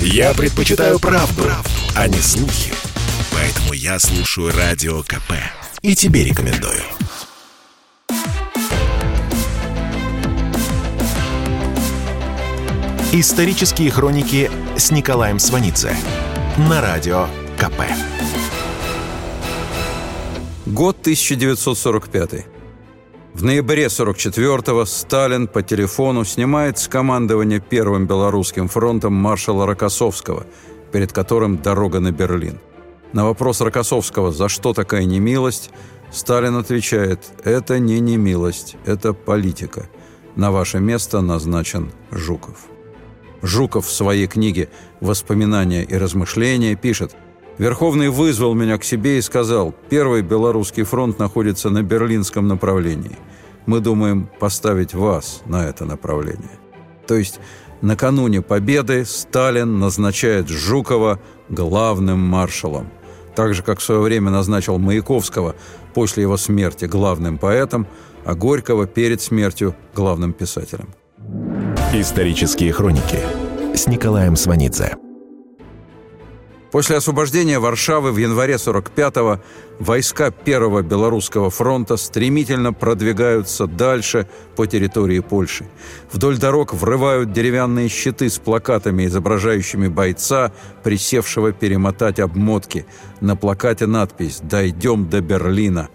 Я предпочитаю правду, правду, а не слухи. Поэтому я слушаю Радио КП. И тебе рекомендую. Исторические хроники с Николаем Сванидзе на Радио КП. Год 1945. В ноябре 44-го Сталин по телефону снимает с командования Первым Белорусским фронтом маршала Рокоссовского, перед которым дорога на Берлин. На вопрос Рокоссовского «За что такая немилость?» Сталин отвечает «Это не немилость, это политика. На ваше место назначен Жуков». Жуков в своей книге «Воспоминания и размышления» пишет «Верховный вызвал меня к себе и сказал, Первый Белорусский фронт находится на берлинском направлении. Мы думаем поставить вас на это направление». То есть накануне победы Сталин назначает Жукова главным маршалом. Так же, как в свое время назначил Маяковского после его смерти главным поэтом, а Горького перед смертью главным писателем. Исторические хроники с Николаем Сванидзе. После освобождения Варшавы в январе 45-го войска Первого Белорусского фронта стремительно продвигаются дальше по территории Польши. Вдоль дорог врывают деревянные щиты с плакатами, изображающими бойца, присевшего перемотать обмотки. На плакате надпись «Дойдем до Берлина».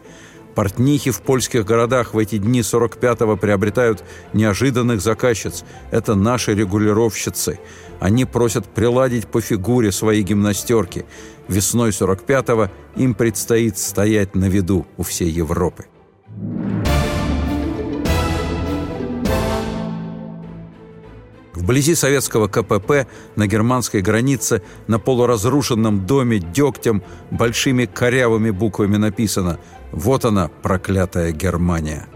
Портнихи в польских городах в эти дни 45-го приобретают неожиданных заказчиц. Это наши регулировщицы. Они просят приладить по фигуре свои гимнастерки. Весной 45-го им предстоит стоять на виду у всей Европы. Вблизи советского КПП на германской границе на полуразрушенном доме дегтем большими корявыми буквами написано «Вот она, проклятая Германия».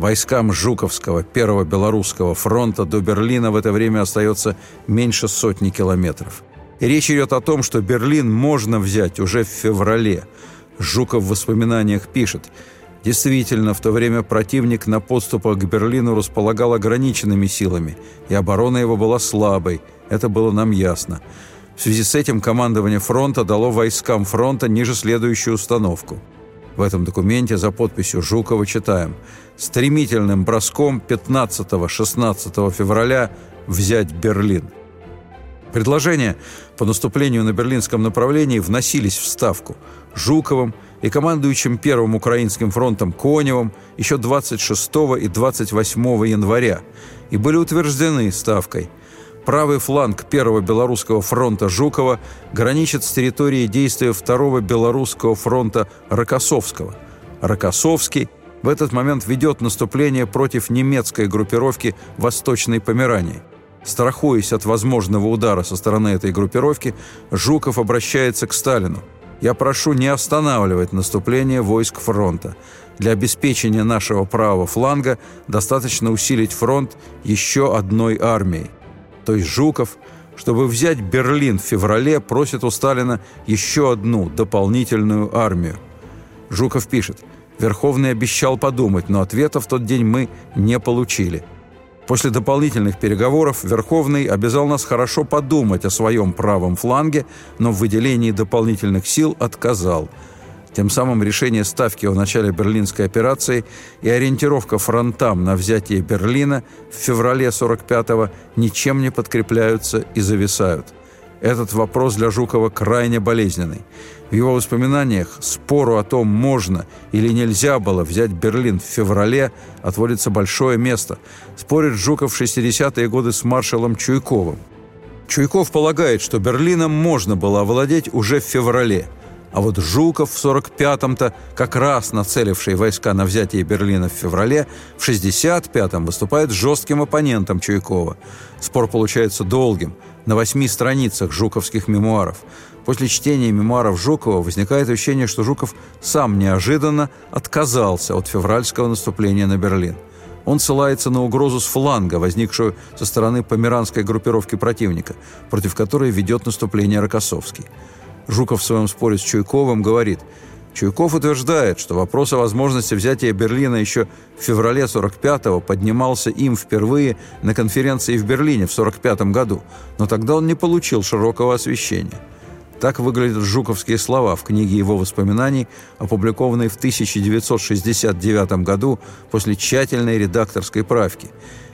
Войскам Жуковского, Первого Белорусского фронта до Берлина в это время остается меньше сотни километров. И речь идет о том, что Берлин можно взять уже в феврале. Жуков в воспоминаниях пишет – Действительно, в то время противник на подступах к Берлину располагал ограниченными силами, и оборона его была слабой, это было нам ясно. В связи с этим командование фронта дало войскам фронта ниже следующую установку. В этом документе за подписью Жукова читаем «Стремительным броском 15-16 февраля взять Берлин». Предложения по наступлению на берлинском направлении вносились в Ставку Жуковым – и командующим Первым Украинским фронтом Коневым еще 26 и 28 января и были утверждены ставкой. Правый фланг Первого Белорусского фронта Жукова граничит с территорией действия Второго Белорусского фронта Рокоссовского. Рокоссовский в этот момент ведет наступление против немецкой группировки Восточной Померании. Страхуясь от возможного удара со стороны этой группировки, Жуков обращается к Сталину – я прошу не останавливать наступление войск фронта. Для обеспечения нашего правого фланга достаточно усилить фронт еще одной армией. То есть Жуков, чтобы взять Берлин в феврале, просит у Сталина еще одну дополнительную армию. Жуков пишет, Верховный обещал подумать, но ответа в тот день мы не получили – После дополнительных переговоров Верховный обязал нас хорошо подумать о своем правом фланге, но в выделении дополнительных сил отказал. Тем самым решение ставки о начале Берлинской операции и ориентировка фронтам на взятие Берлина в феврале 45-го ничем не подкрепляются и зависают – этот вопрос для Жукова крайне болезненный. В его воспоминаниях спору о том, можно или нельзя было взять Берлин в феврале, отводится большое место. Спорит Жуков в 60-е годы с маршалом Чуйковым. Чуйков полагает, что Берлином можно было овладеть уже в феврале – а вот Жуков в 45-м-то, как раз нацеливший войска на взятие Берлина в феврале, в 65-м выступает жестким оппонентом Чуйкова. Спор получается долгим, на восьми страницах жуковских мемуаров. После чтения мемуаров Жукова возникает ощущение, что Жуков сам неожиданно отказался от февральского наступления на Берлин. Он ссылается на угрозу с фланга, возникшую со стороны померанской группировки противника, против которой ведет наступление Рокоссовский. Жуков в своем споре с Чуйковым говорит, Чуйков утверждает, что вопрос о возможности взятия Берлина еще в феврале 45-го поднимался им впервые на конференции в Берлине в 45 году, но тогда он не получил широкого освещения. Так выглядят жуковские слова в книге его воспоминаний, опубликованной в 1969 году после тщательной редакторской правки.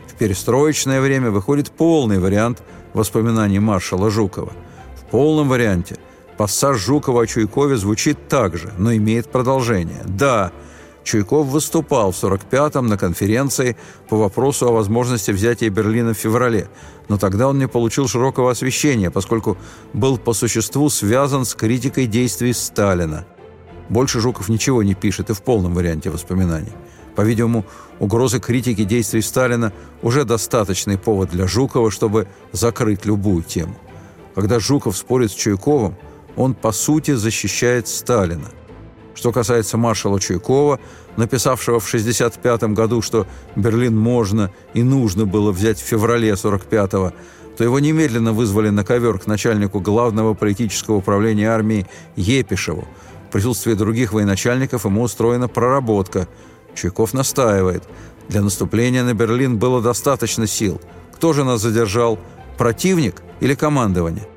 В перестроечное время выходит полный вариант воспоминаний маршала Жукова. В полном варианте Пассаж Жукова о Чуйкове звучит так же, но имеет продолжение. Да, Чуйков выступал в 45-м на конференции по вопросу о возможности взятия Берлина в феврале, но тогда он не получил широкого освещения, поскольку был по существу связан с критикой действий Сталина. Больше Жуков ничего не пишет и в полном варианте воспоминаний. По-видимому, угрозы критики действий Сталина уже достаточный повод для Жукова, чтобы закрыть любую тему. Когда Жуков спорит с Чуйковым, он, по сути, защищает Сталина. Что касается маршала Чуйкова, написавшего в 1965 году, что Берлин можно и нужно было взять в феврале 45-го, то его немедленно вызвали на ковер к начальнику главного политического управления армии Епишеву. В присутствии других военачальников ему устроена проработка. Чуйков настаивает. Для наступления на Берлин было достаточно сил. Кто же нас задержал? Противник или командование?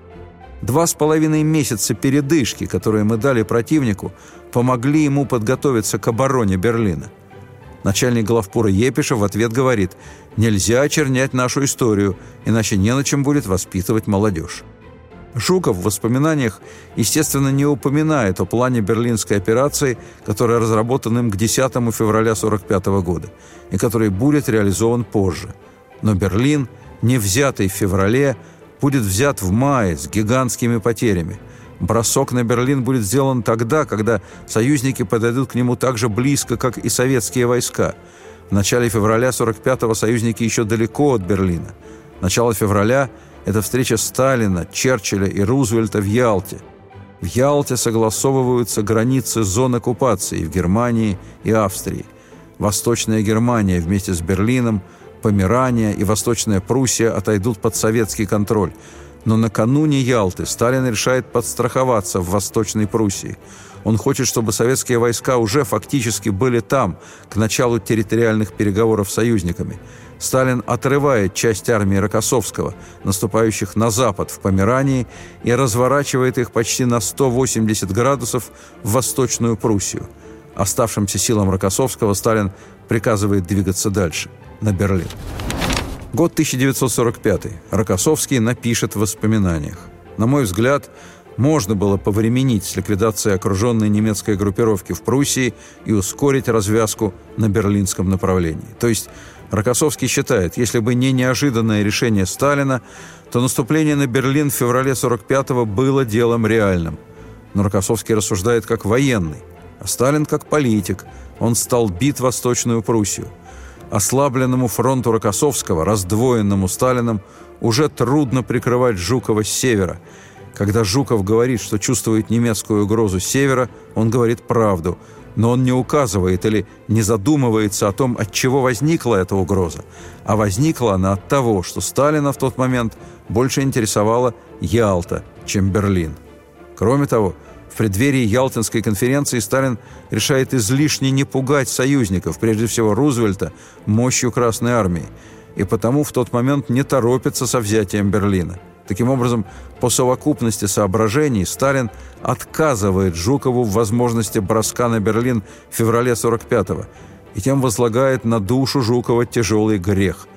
Два с половиной месяца передышки, которые мы дали противнику, помогли ему подготовиться к обороне Берлина. Начальник главпура Епишев в ответ говорит, «Нельзя очернять нашу историю, иначе не на чем будет воспитывать молодежь». Жуков в воспоминаниях, естественно, не упоминает о плане Берлинской операции, которая разработан им к 10 февраля 1945 года и который будет реализован позже. Но Берлин, не взятый в феврале, будет взят в мае с гигантскими потерями. Бросок на Берлин будет сделан тогда, когда союзники подойдут к нему так же близко, как и советские войска. В начале февраля 45-го союзники еще далеко от Берлина. Начало февраля – это встреча Сталина, Черчилля и Рузвельта в Ялте. В Ялте согласовываются границы зон оккупации в Германии и Австрии. Восточная Германия вместе с Берлином – Померания и Восточная Пруссия отойдут под советский контроль. Но накануне Ялты Сталин решает подстраховаться в Восточной Пруссии. Он хочет, чтобы советские войска уже фактически были там, к началу территориальных переговоров с союзниками. Сталин отрывает часть армии Рокоссовского, наступающих на запад в Померании, и разворачивает их почти на 180 градусов в Восточную Пруссию. Оставшимся силам Рокоссовского Сталин приказывает двигаться дальше – на Берлин. Год 1945. Рокоссовский напишет в воспоминаниях. На мой взгляд, можно было повременить с ликвидацией окруженной немецкой группировки в Пруссии и ускорить развязку на берлинском направлении. То есть Рокоссовский считает, если бы не неожиданное решение Сталина, то наступление на Берлин в феврале 45-го было делом реальным. Но Рокоссовский рассуждает как военный, а Сталин как политик. Он стал бит Восточную Пруссию – Ослабленному фронту Рокоссовского, раздвоенному Сталином, уже трудно прикрывать Жукова с севера. Когда Жуков говорит, что чувствует немецкую угрозу севера, он говорит правду, но он не указывает или не задумывается о том, от чего возникла эта угроза. А возникла она от того, что Сталина в тот момент больше интересовала Ялта, чем Берлин. Кроме того, в преддверии Ялтинской конференции Сталин решает излишне не пугать союзников, прежде всего Рузвельта, мощью Красной Армии, и потому в тот момент не торопится со взятием Берлина. Таким образом, по совокупности соображений Сталин отказывает Жукову в возможности броска на Берлин в феврале 45-го и тем возлагает на душу Жукова тяжелый грех.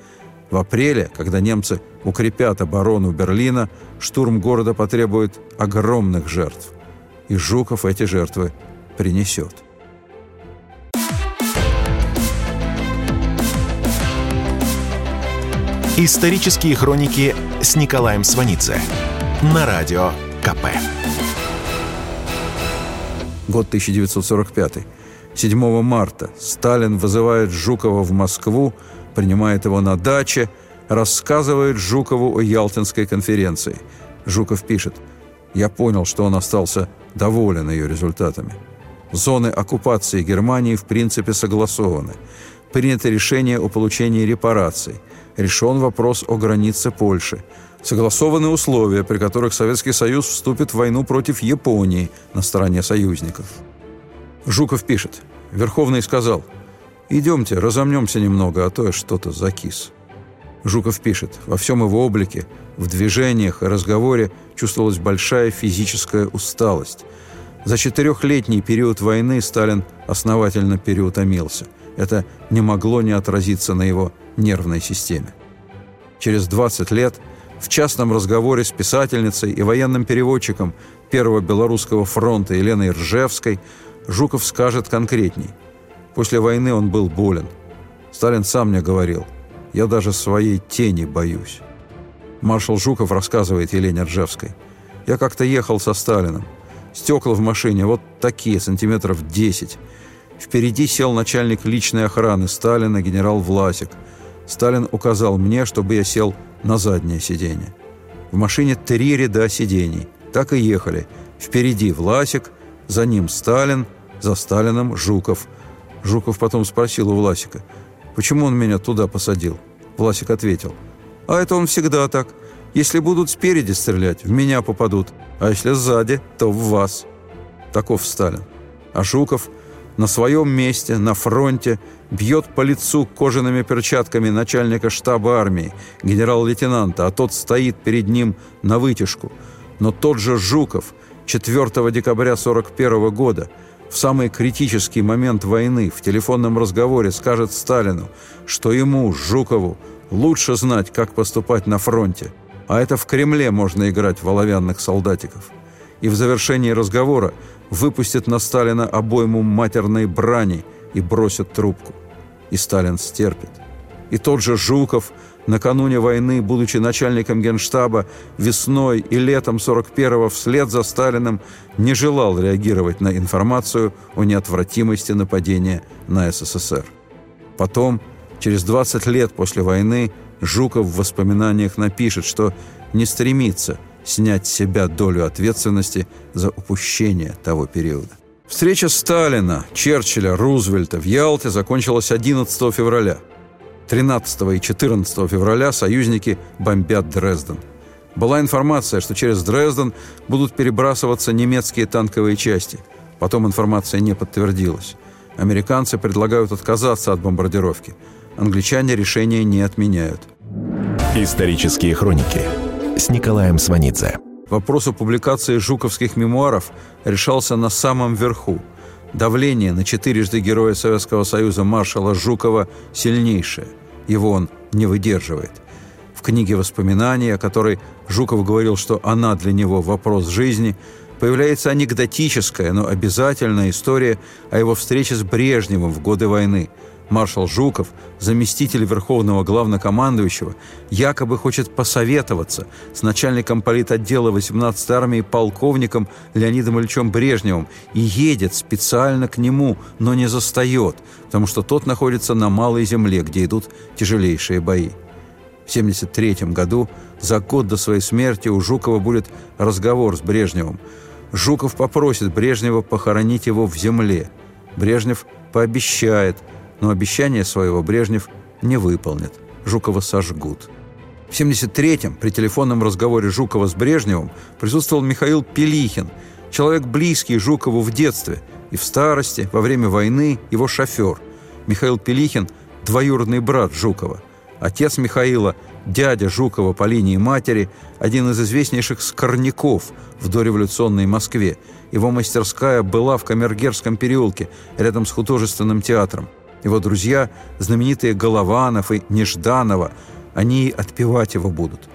В апреле, когда немцы укрепят оборону Берлина, штурм города потребует огромных жертв и Жуков эти жертвы принесет. Исторические хроники с Николаем Сванидзе на радио КП. Год 1945. 7 марта Сталин вызывает Жукова в Москву, принимает его на даче, рассказывает Жукову о Ялтинской конференции. Жуков пишет – я понял, что он остался доволен ее результатами. Зоны оккупации Германии в принципе согласованы. Принято решение о получении репараций. Решен вопрос о границе Польши. Согласованы условия, при которых Советский Союз вступит в войну против Японии на стороне союзников. Жуков пишет. Верховный сказал, «Идемте, разомнемся немного, а то я что-то закис». Жуков пишет, во всем его облике, в движениях и разговоре чувствовалась большая физическая усталость. За четырехлетний период войны Сталин основательно переутомился. Это не могло не отразиться на его нервной системе. Через 20 лет в частном разговоре с писательницей и военным переводчиком Первого Белорусского фронта Еленой Ржевской Жуков скажет конкретней. После войны он был болен. Сталин сам мне говорил, я даже своей тени боюсь. Маршал Жуков рассказывает Елене Ржевской. Я как-то ехал со Сталиным. Стекла в машине вот такие, сантиметров 10. Впереди сел начальник личной охраны Сталина, генерал Власик. Сталин указал мне, чтобы я сел на заднее сиденье. В машине три ряда сидений. Так и ехали. Впереди Власик, за ним Сталин, за Сталином Жуков. Жуков потом спросил у Власика, почему он меня туда посадил. Власик ответил, а это он всегда так. Если будут спереди стрелять, в меня попадут, а если сзади, то в вас. Таков Сталин. А Жуков на своем месте, на фронте, бьет по лицу кожаными перчатками начальника штаба армии, генерал-лейтенанта, а тот стоит перед ним на вытяжку. Но тот же Жуков 4 декабря 1941 года в самый критический момент войны в телефонном разговоре скажет Сталину, что ему, Жукову, лучше знать, как поступать на фронте, а это в Кремле можно играть в оловянных солдатиков. И в завершении разговора выпустит на Сталина обойму матерной брани и бросит трубку. И Сталин стерпит. И тот же Жуков, накануне войны, будучи начальником генштаба, весной и летом 41-го вслед за Сталиным не желал реагировать на информацию о неотвратимости нападения на СССР. Потом, через 20 лет после войны, Жуков в воспоминаниях напишет, что не стремится – снять с себя долю ответственности за упущение того периода. Встреча Сталина, Черчилля, Рузвельта в Ялте закончилась 11 февраля. 13 и 14 февраля союзники бомбят Дрезден. Была информация, что через Дрезден будут перебрасываться немецкие танковые части. Потом информация не подтвердилась. Американцы предлагают отказаться от бомбардировки. Англичане решение не отменяют. Исторические хроники с Николаем Сванидзе. Вопрос о публикации жуковских мемуаров решался на самом верху. Давление на четырежды Героя Советского Союза маршала Жукова сильнейшее. Его он не выдерживает. В книге воспоминаний, о которой Жуков говорил, что она для него вопрос жизни, появляется анекдотическая, но обязательная история о его встрече с Брежневым в годы войны – маршал Жуков, заместитель Верховного Главнокомандующего, якобы хочет посоветоваться с начальником политотдела 18-й армии полковником Леонидом Ильичем Брежневым и едет специально к нему, но не застает, потому что тот находится на Малой Земле, где идут тяжелейшие бои. В 1973 году, за год до своей смерти, у Жукова будет разговор с Брежневым. Жуков попросит Брежнева похоронить его в земле. Брежнев пообещает – но обещание своего Брежнев не выполнит. Жукова сожгут. В 1973-м при телефонном разговоре Жукова с Брежневым присутствовал Михаил Пелихин, человек близкий Жукову в детстве и в старости, во время войны его шофер. Михаил Пелихин – двоюродный брат Жукова. Отец Михаила, дядя Жукова по линии матери, один из известнейших скорняков в дореволюционной Москве. Его мастерская была в Камергерском переулке, рядом с художественным театром. Его друзья, знаменитые Голованов и Нежданова, они отпевать его будут.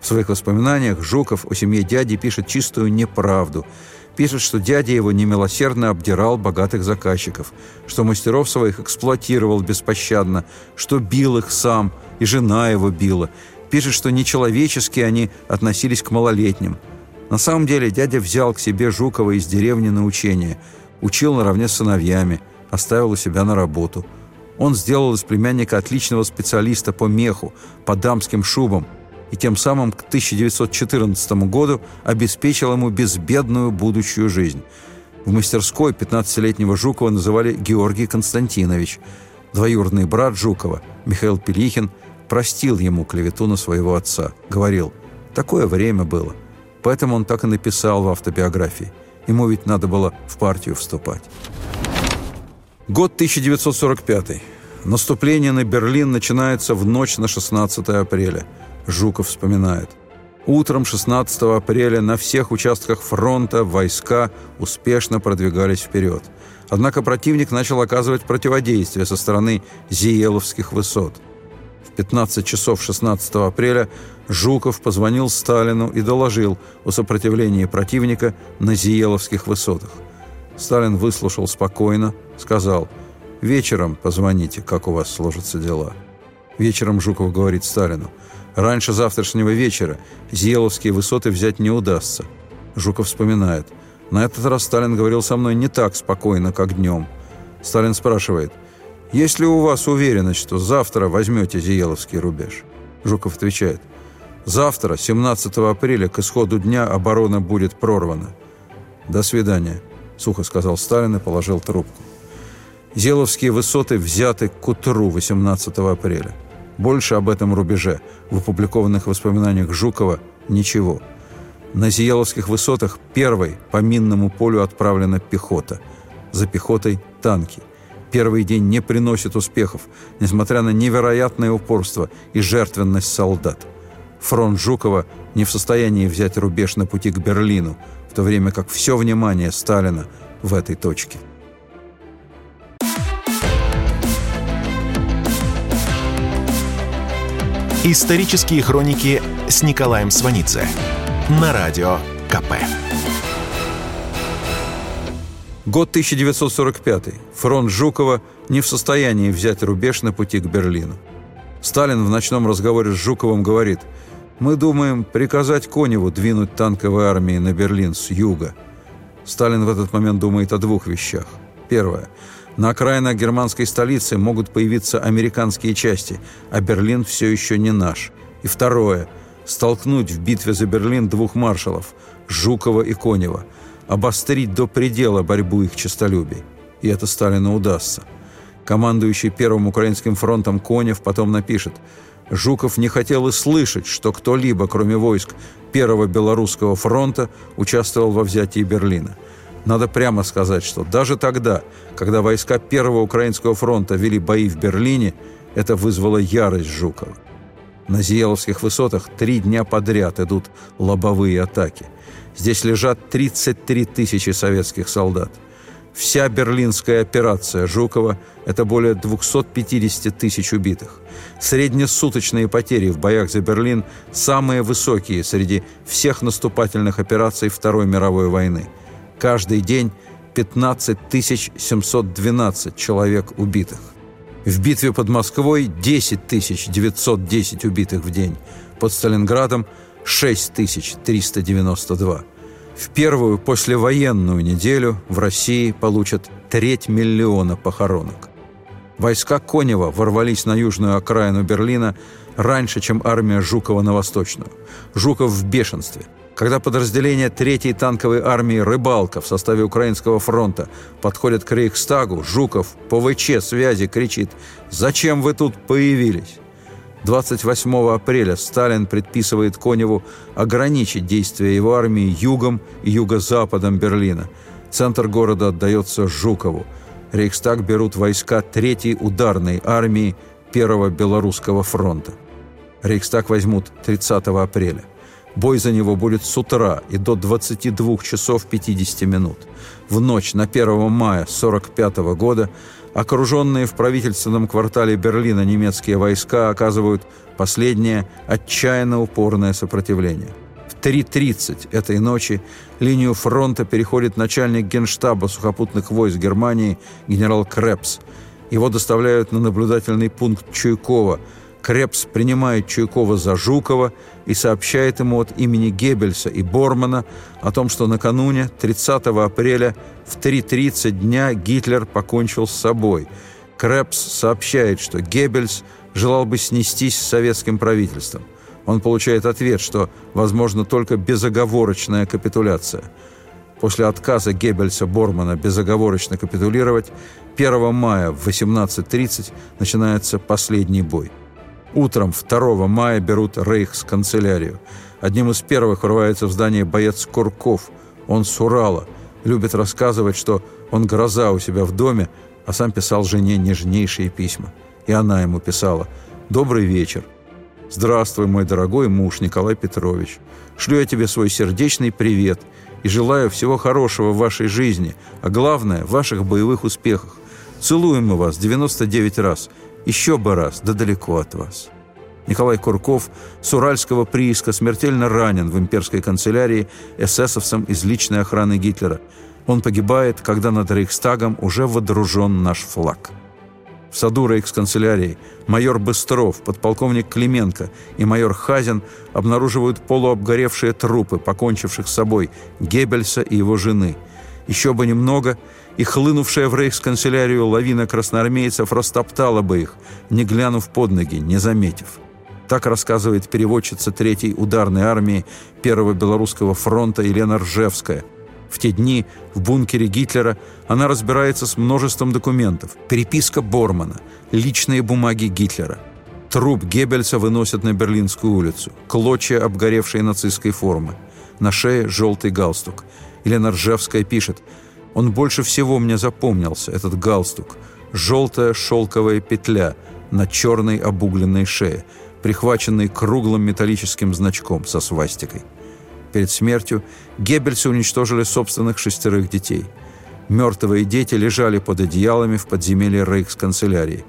В своих воспоминаниях Жуков о семье дяди пишет чистую неправду. Пишет, что дядя его немилосердно обдирал богатых заказчиков, что мастеров своих эксплуатировал беспощадно, что бил их сам, и жена его била. Пишет, что нечеловечески они относились к малолетним. На самом деле дядя взял к себе Жукова из деревни на учение, учил наравне с сыновьями – оставил у себя на работу. Он сделал из племянника отличного специалиста по меху, по дамским шубам, и тем самым к 1914 году обеспечил ему безбедную будущую жизнь. В мастерской 15-летнего Жукова называли Георгий Константинович. Двоюродный брат Жукова, Михаил Пелихин, простил ему клевету на своего отца. Говорил, такое время было. Поэтому он так и написал в автобиографии. Ему ведь надо было в партию вступать. Год 1945. Наступление на Берлин начинается в ночь на 16 апреля. Жуков вспоминает. Утром 16 апреля на всех участках фронта войска успешно продвигались вперед. Однако противник начал оказывать противодействие со стороны Зиеловских высот. В 15 часов 16 апреля Жуков позвонил Сталину и доложил о сопротивлении противника на Зиеловских высотах. Сталин выслушал спокойно, сказал «Вечером позвоните, как у вас сложатся дела». Вечером Жуков говорит Сталину «Раньше завтрашнего вечера Зиеловские высоты взять не удастся». Жуков вспоминает «На этот раз Сталин говорил со мной не так спокойно, как днем». Сталин спрашивает «Есть ли у вас уверенность, что завтра возьмете Зиеловский рубеж?» Жуков отвечает «Завтра, 17 апреля, к исходу дня оборона будет прорвана». «До свидания». — сухо сказал Сталин и положил трубку. Зеловские высоты взяты к утру 18 апреля. Больше об этом рубеже в опубликованных воспоминаниях Жукова ничего. На Зиеловских высотах первой по минному полю отправлена пехота. За пехотой – танки. Первый день не приносит успехов, несмотря на невероятное упорство и жертвенность солдат. Фронт Жукова не в состоянии взять рубеж на пути к Берлину – то время как все внимание Сталина в этой точке. Исторические хроники с Николаем Сванидзе на радио КП. Год 1945. Фронт Жукова не в состоянии взять рубеж на пути к Берлину. Сталин в ночном разговоре с Жуковым говорит – мы думаем приказать Коневу двинуть танковой армии на Берлин с юга. Сталин в этот момент думает о двух вещах. Первое. На окраинах германской столицы могут появиться американские части, а Берлин все еще не наш. И второе. Столкнуть в битве за Берлин двух маршалов – Жукова и Конева. Обострить до предела борьбу их честолюбий. И это Сталину удастся. Командующий Первым Украинским фронтом Конев потом напишет – Жуков не хотел и слышать, что кто-либо, кроме войск Первого Белорусского фронта, участвовал во взятии Берлина. Надо прямо сказать, что даже тогда, когда войска Первого Украинского фронта вели бои в Берлине, это вызвало ярость Жукова. На Зиеловских высотах три дня подряд идут лобовые атаки. Здесь лежат 33 тысячи советских солдат. Вся берлинская операция Жукова – это более 250 тысяч убитых. Среднесуточные потери в боях за Берлин самые высокие среди всех наступательных операций Второй мировой войны. Каждый день 15 712 человек убитых. В битве под Москвой 10 910 убитых в день. Под Сталинградом 6 392. В первую послевоенную неделю в России получат треть миллиона похоронок. Войска Конева ворвались на южную окраину Берлина раньше, чем армия Жукова на восточную. Жуков в бешенстве. Когда подразделение третьей танковой армии «Рыбалка» в составе Украинского фронта подходит к Рейхстагу, Жуков по ВЧ связи кричит «Зачем вы тут появились?» 28 апреля Сталин предписывает Коневу ограничить действия его армии югом и юго-западом Берлина. Центр города отдается Жукову. Рейхстаг берут войска Третьей ударной армии Первого Белорусского фронта. Рейхстаг возьмут 30 апреля. Бой за него будет с утра и до 22 часов 50 минут. В ночь на 1 мая 1945 года окруженные в правительственном квартале Берлина немецкие войска оказывают последнее отчаянно упорное сопротивление. В 3.30 этой ночи линию фронта переходит начальник генштаба сухопутных войск Германии генерал Крепс. Его доставляют на наблюдательный пункт Чуйкова – Крепс принимает Чуйкова за Жукова и сообщает ему от имени Геббельса и Бормана о том, что накануне, 30 апреля, в 3.30 дня Гитлер покончил с собой. Крепс сообщает, что Геббельс желал бы снестись с советским правительством. Он получает ответ, что возможно только безоговорочная капитуляция. После отказа Геббельса Бормана безоговорочно капитулировать 1 мая в 18.30 начинается последний бой. Утром 2 мая берут Рейхсканцелярию. Одним из первых врывается в здание боец Курков. Он с Урала. Любит рассказывать, что он гроза у себя в доме, а сам писал жене нежнейшие письма. И она ему писала «Добрый вечер. Здравствуй, мой дорогой муж Николай Петрович. Шлю я тебе свой сердечный привет и желаю всего хорошего в вашей жизни, а главное – в ваших боевых успехах. Целуем мы вас 99 раз, еще бы раз, да далеко от вас». Николай Курков с уральского прииска смертельно ранен в имперской канцелярии эсэсовцем из личной охраны Гитлера. Он погибает, когда над Рейхстагом уже водружен наш флаг. В саду рейхсканцелярии майор Быстров, подполковник Клименко и майор Хазин обнаруживают полуобгоревшие трупы, покончивших с собой, Геббельса и его жены. Еще бы немного, и хлынувшая в рейхсканцелярию лавина красноармейцев растоптала бы их, не глянув под ноги, не заметив. Так рассказывает переводчица Третьей ударной армии Первого Белорусского фронта Елена Ржевская – в те дни в бункере Гитлера она разбирается с множеством документов. Переписка Бормана, личные бумаги Гитлера. Труп Геббельса выносят на Берлинскую улицу. Клочья обгоревшей нацистской формы. На шее желтый галстук. Елена Ржевская пишет, «Он больше всего мне запомнился, этот галстук. Желтая шелковая петля на черной обугленной шее, прихваченной круглым металлическим значком со свастикой». Перед смертью Геббельсы уничтожили собственных шестерых детей. Мертвые дети лежали под одеялами в подземелье рейхсканцелярии.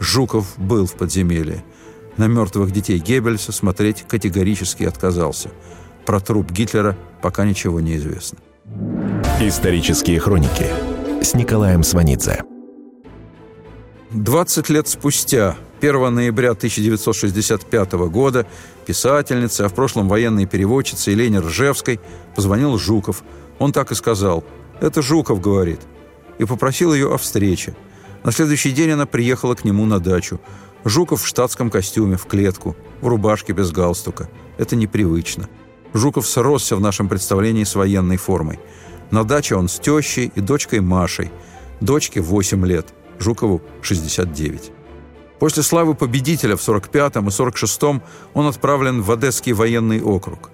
Жуков был в подземелье. На мертвых детей Геббельса смотреть категорически отказался. Про труп Гитлера пока ничего не известно. Исторические хроники с Николаем Сванидзе. 20 лет спустя 1 ноября 1965 года писательнице, а в прошлом военной переводчице Елене Ржевской позвонил Жуков. Он так и сказал «Это Жуков говорит» и попросил ее о встрече. На следующий день она приехала к нему на дачу. Жуков в штатском костюме, в клетку, в рубашке без галстука. Это непривычно. Жуков сросся в нашем представлении с военной формой. На даче он с тещей и дочкой Машей. Дочке 8 лет, Жукову 69. После славы победителя в 45-м и 46-м он отправлен в Одесский военный округ.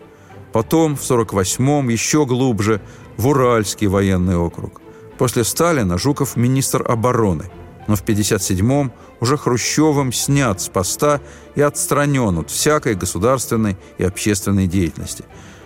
Потом в 48-м еще глубже в Уральский военный округ. После Сталина Жуков министр обороны, но в 57-м уже Хрущевым снят с поста и отстранен от всякой государственной и общественной деятельности.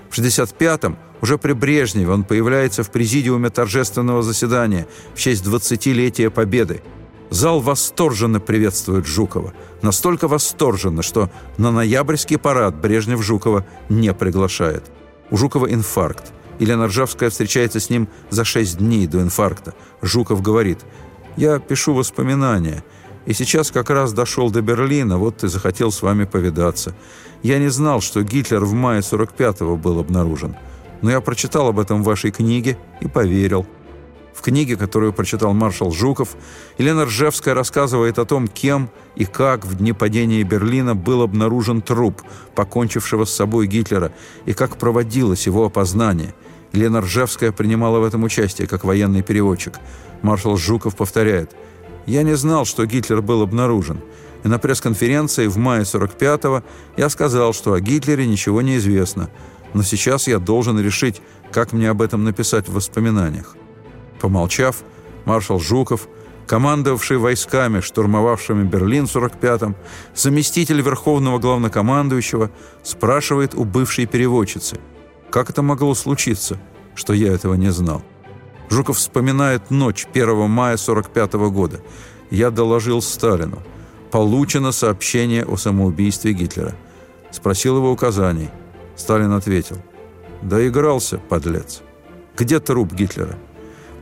В 65-м уже при Брежневе он появляется в президиуме торжественного заседания в честь 20-летия Победы – Зал восторженно приветствует Жукова. Настолько восторженно, что на ноябрьский парад Брежнев Жукова не приглашает. У Жукова инфаркт. Елена Ржавская встречается с ним за шесть дней до инфаркта. Жуков говорит, «Я пишу воспоминания, и сейчас как раз дошел до Берлина, вот и захотел с вами повидаться. Я не знал, что Гитлер в мае 45-го был обнаружен, но я прочитал об этом в вашей книге и поверил». В книге, которую прочитал маршал Жуков, Елена Ржевская рассказывает о том, кем и как в дни падения Берлина был обнаружен труп, покончившего с собой Гитлера, и как проводилось его опознание. Елена Ржевская принимала в этом участие, как военный переводчик. Маршал Жуков повторяет, «Я не знал, что Гитлер был обнаружен, и на пресс-конференции в мае 45-го я сказал, что о Гитлере ничего не известно, но сейчас я должен решить, как мне об этом написать в воспоминаниях. Помолчав, маршал Жуков, командовавший войсками, штурмовавшими Берлин в 45-м, заместитель верховного главнокомандующего, спрашивает у бывшей переводчицы, как это могло случиться, что я этого не знал. Жуков вспоминает ночь 1 мая 45 -го года. Я доложил Сталину. Получено сообщение о самоубийстве Гитлера. Спросил его указаний. Сталин ответил. Доигрался, подлец. Где труп Гитлера?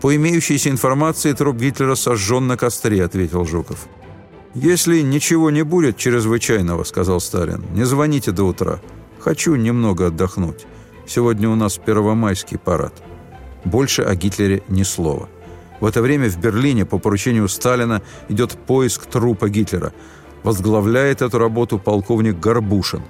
«По имеющейся информации, труп Гитлера сожжен на костре», — ответил Жуков. «Если ничего не будет чрезвычайного», — сказал Сталин, — «не звоните до утра. Хочу немного отдохнуть. Сегодня у нас первомайский парад». Больше о Гитлере ни слова. В это время в Берлине по поручению Сталина идет поиск трупа Гитлера. Возглавляет эту работу полковник Горбушин.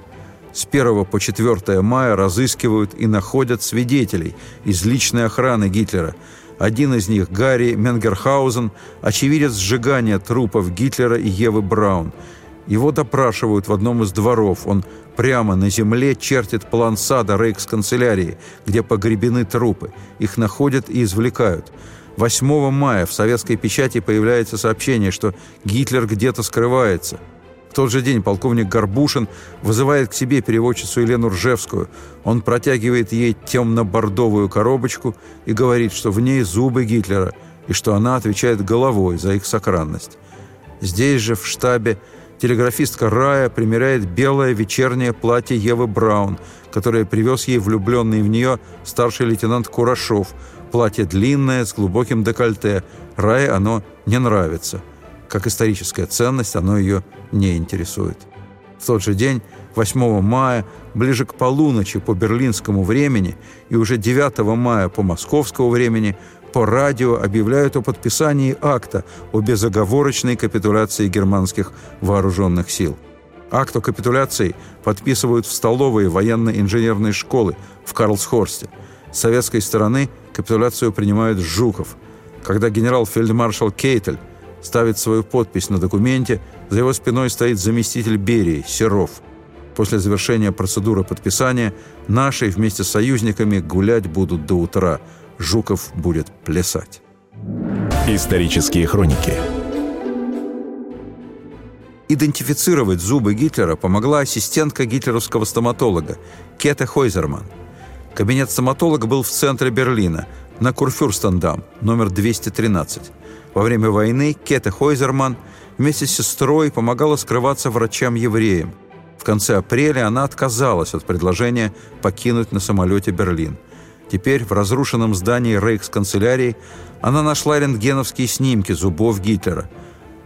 С 1 по 4 мая разыскивают и находят свидетелей из личной охраны Гитлера – один из них, Гарри Менгерхаузен, очевидец сжигания трупов Гитлера и Евы Браун. Его допрашивают в одном из дворов. Он прямо на земле чертит план сада рейкс-канцелярии, где погребены трупы. Их находят и извлекают. 8 мая в советской печати появляется сообщение, что Гитлер где-то скрывается. В тот же день полковник Горбушин вызывает к себе переводчицу Елену Ржевскую. Он протягивает ей темно-бордовую коробочку и говорит, что в ней зубы Гитлера, и что она отвечает головой за их сохранность. Здесь же, в штабе, телеграфистка Рая примеряет белое вечернее платье Евы Браун, которое привез ей влюбленный в нее старший лейтенант Курашов. Платье длинное, с глубоким декольте. Рае оно не нравится. Как историческая ценность, оно ее не интересует. В тот же день, 8 мая, ближе к полуночи по берлинскому времени и уже 9 мая по московскому времени по радио объявляют о подписании акта о безоговорочной капитуляции германских вооруженных сил. Акт о капитуляции подписывают в столовые военно-инженерной школы в Карлсхорсте. С советской стороны капитуляцию принимает Жуков. Когда генерал-фельдмаршал Кейтель ставит свою подпись на документе, за его спиной стоит заместитель Берии, Серов. После завершения процедуры подписания наши вместе с союзниками гулять будут до утра – Жуков будет плясать. Исторические хроники Идентифицировать зубы Гитлера помогла ассистентка гитлеровского стоматолога Кета Хойзерман. Кабинет стоматолога был в центре Берлина, на Курфюрстендам, номер 213. Во время войны Кета Хойзерман вместе с сестрой помогала скрываться врачам-евреям. В конце апреля она отказалась от предложения покинуть на самолете Берлин – Теперь в разрушенном здании рейхсканцелярии она нашла рентгеновские снимки зубов Гитлера.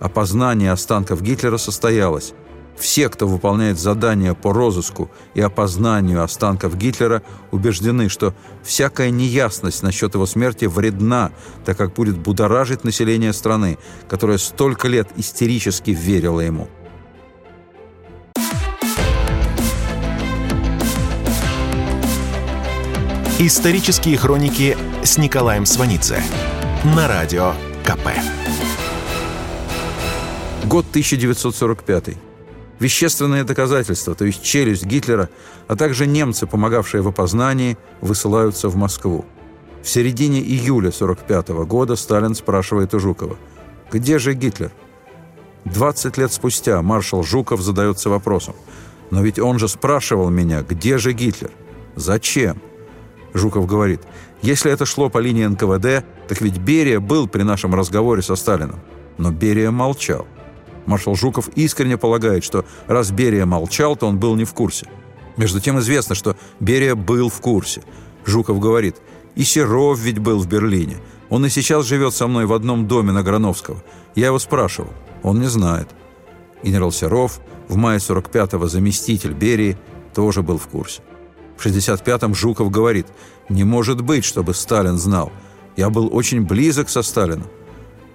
Опознание останков Гитлера состоялось. Все, кто выполняет задания по розыску и опознанию останков Гитлера, убеждены, что всякая неясность насчет его смерти вредна, так как будет будоражить население страны, которое столько лет истерически верило ему. Исторические хроники с Николаем Сванидзе на радио КП. Год 1945. Вещественные доказательства, то есть челюсть Гитлера, а также немцы, помогавшие в опознании, высылаются в Москву. В середине июля 1945 года Сталин спрашивает у Жукова, «Где же Гитлер?» 20 лет спустя маршал Жуков задается вопросом, «Но ведь он же спрашивал меня, где же Гитлер? Зачем?» Жуков говорит, если это шло по линии НКВД, так ведь Берия был при нашем разговоре со Сталином. Но Берия молчал. Маршал Жуков искренне полагает, что раз Берия молчал, то он был не в курсе. Между тем известно, что Берия был в курсе. Жуков говорит, и Серов ведь был в Берлине. Он и сейчас живет со мной в одном доме на Грановского. Я его спрашивал. Он не знает. Генерал Серов, в мае 45-го заместитель Берии, тоже был в курсе. В 65-м Жуков говорит, «Не может быть, чтобы Сталин знал. Я был очень близок со Сталином».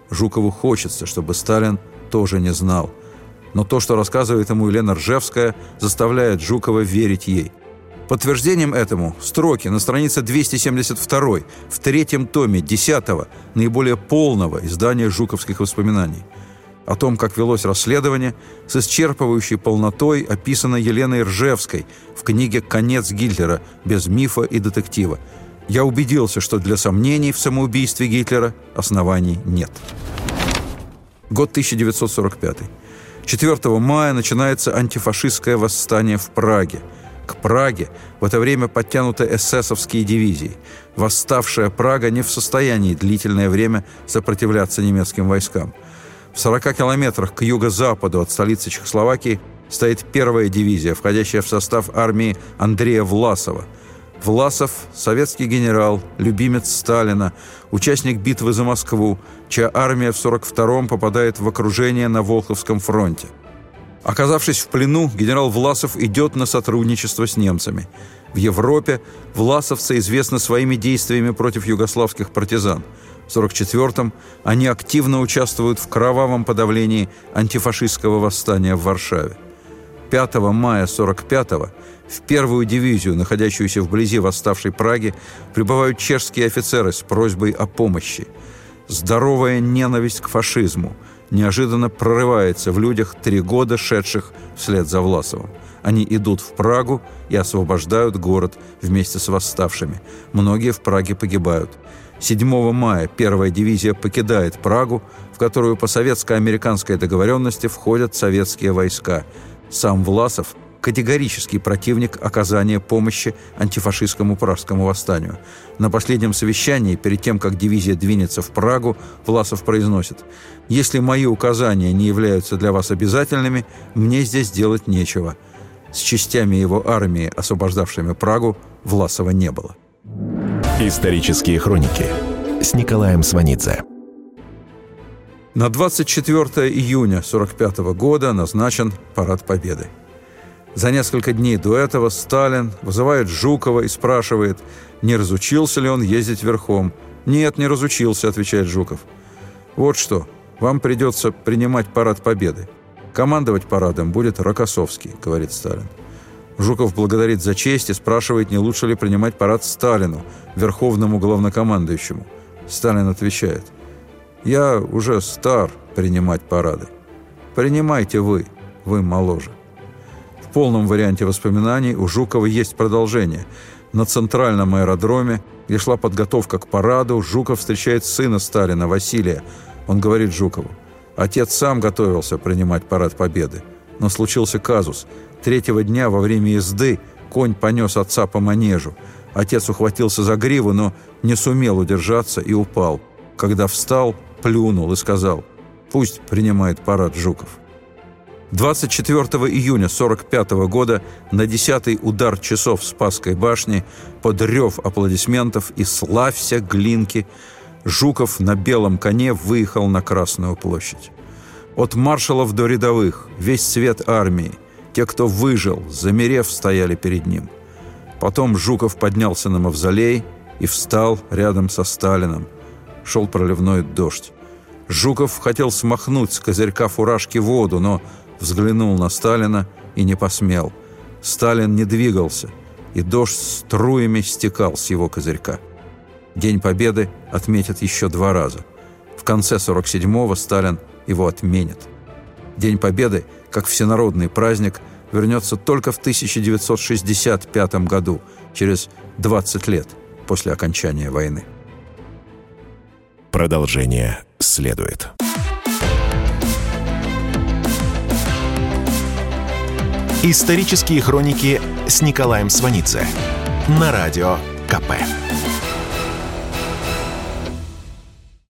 Жукову хочется, чтобы Сталин тоже не знал. Но то, что рассказывает ему Елена Ржевская, заставляет Жукова верить ей. Подтверждением этому строки на странице 272 в третьем томе 10 наиболее полного издания жуковских воспоминаний – о том, как велось расследование, с исчерпывающей полнотой описано Еленой Ржевской в книге «Конец Гитлера. Без мифа и детектива». Я убедился, что для сомнений в самоубийстве Гитлера оснований нет. Год 1945. 4 мая начинается антифашистское восстание в Праге. К Праге в это время подтянуты эсэсовские дивизии. Восставшая Прага не в состоянии длительное время сопротивляться немецким войскам – в 40 километрах к юго-западу от столицы Чехословакии стоит первая дивизия, входящая в состав армии Андрея Власова. Власов – советский генерал, любимец Сталина, участник битвы за Москву, чья армия в 42-м попадает в окружение на Волховском фронте. Оказавшись в плену, генерал Власов идет на сотрудничество с немцами. В Европе власовцы известны своими действиями против югославских партизан – 1944-м они активно участвуют в кровавом подавлении антифашистского восстания в Варшаве. 5 мая 1945-го в первую дивизию, находящуюся вблизи восставшей Праги, прибывают чешские офицеры с просьбой о помощи. Здоровая ненависть к фашизму неожиданно прорывается в людях три года шедших вслед за Власовым. Они идут в Прагу и освобождают город вместе с восставшими. Многие в Праге погибают. 7 мая первая дивизия покидает Прагу, в которую по советско-американской договоренности входят советские войска. Сам Власов – категорический противник оказания помощи антифашистскому пражскому восстанию. На последнем совещании, перед тем, как дивизия двинется в Прагу, Власов произносит «Если мои указания не являются для вас обязательными, мне здесь делать нечего». С частями его армии, освобождавшими Прагу, Власова не было. Исторические хроники с Николаем Сванидзе. На 24 июня 1945 года назначен Парад Победы. За несколько дней до этого Сталин вызывает Жукова и спрашивает, не разучился ли он ездить верхом. «Нет, не разучился», — отвечает Жуков. «Вот что, вам придется принимать парад Победы. Командовать парадом будет Рокоссовский», — говорит Сталин. Жуков благодарит за честь и спрашивает, не лучше ли принимать парад Сталину, верховному главнокомандующему. Сталин отвечает, «Я уже стар принимать парады. Принимайте вы, вы моложе». В полном варианте воспоминаний у Жукова есть продолжение. На центральном аэродроме, где шла подготовка к параду, Жуков встречает сына Сталина, Василия. Он говорит Жукову, «Отец сам готовился принимать парад Победы. Но случился казус. Третьего дня во время езды конь понес отца по манежу. Отец ухватился за гриву, но не сумел удержаться и упал. Когда встал, плюнул и сказал, «Пусть принимает парад Жуков». 24 июня 1945 года на десятый удар часов Спасской башни под рев аплодисментов и «Славься, Глинки!» Жуков на белом коне выехал на Красную площадь. От маршалов до рядовых, весь цвет армии, те, кто выжил, замерев, стояли перед ним. Потом Жуков поднялся на мавзолей и встал рядом со Сталином. Шел проливной дождь. Жуков хотел смахнуть с козырька фуражки воду, но взглянул на Сталина и не посмел. Сталин не двигался, и дождь струями стекал с его козырька. День Победы отметят еще два раза. В конце 47-го Сталин его отменит. День Победы, как всенародный праздник, вернется только в 1965 году, через 20 лет после окончания войны. Продолжение следует. Исторические хроники с Николаем Сванидзе на радио КП.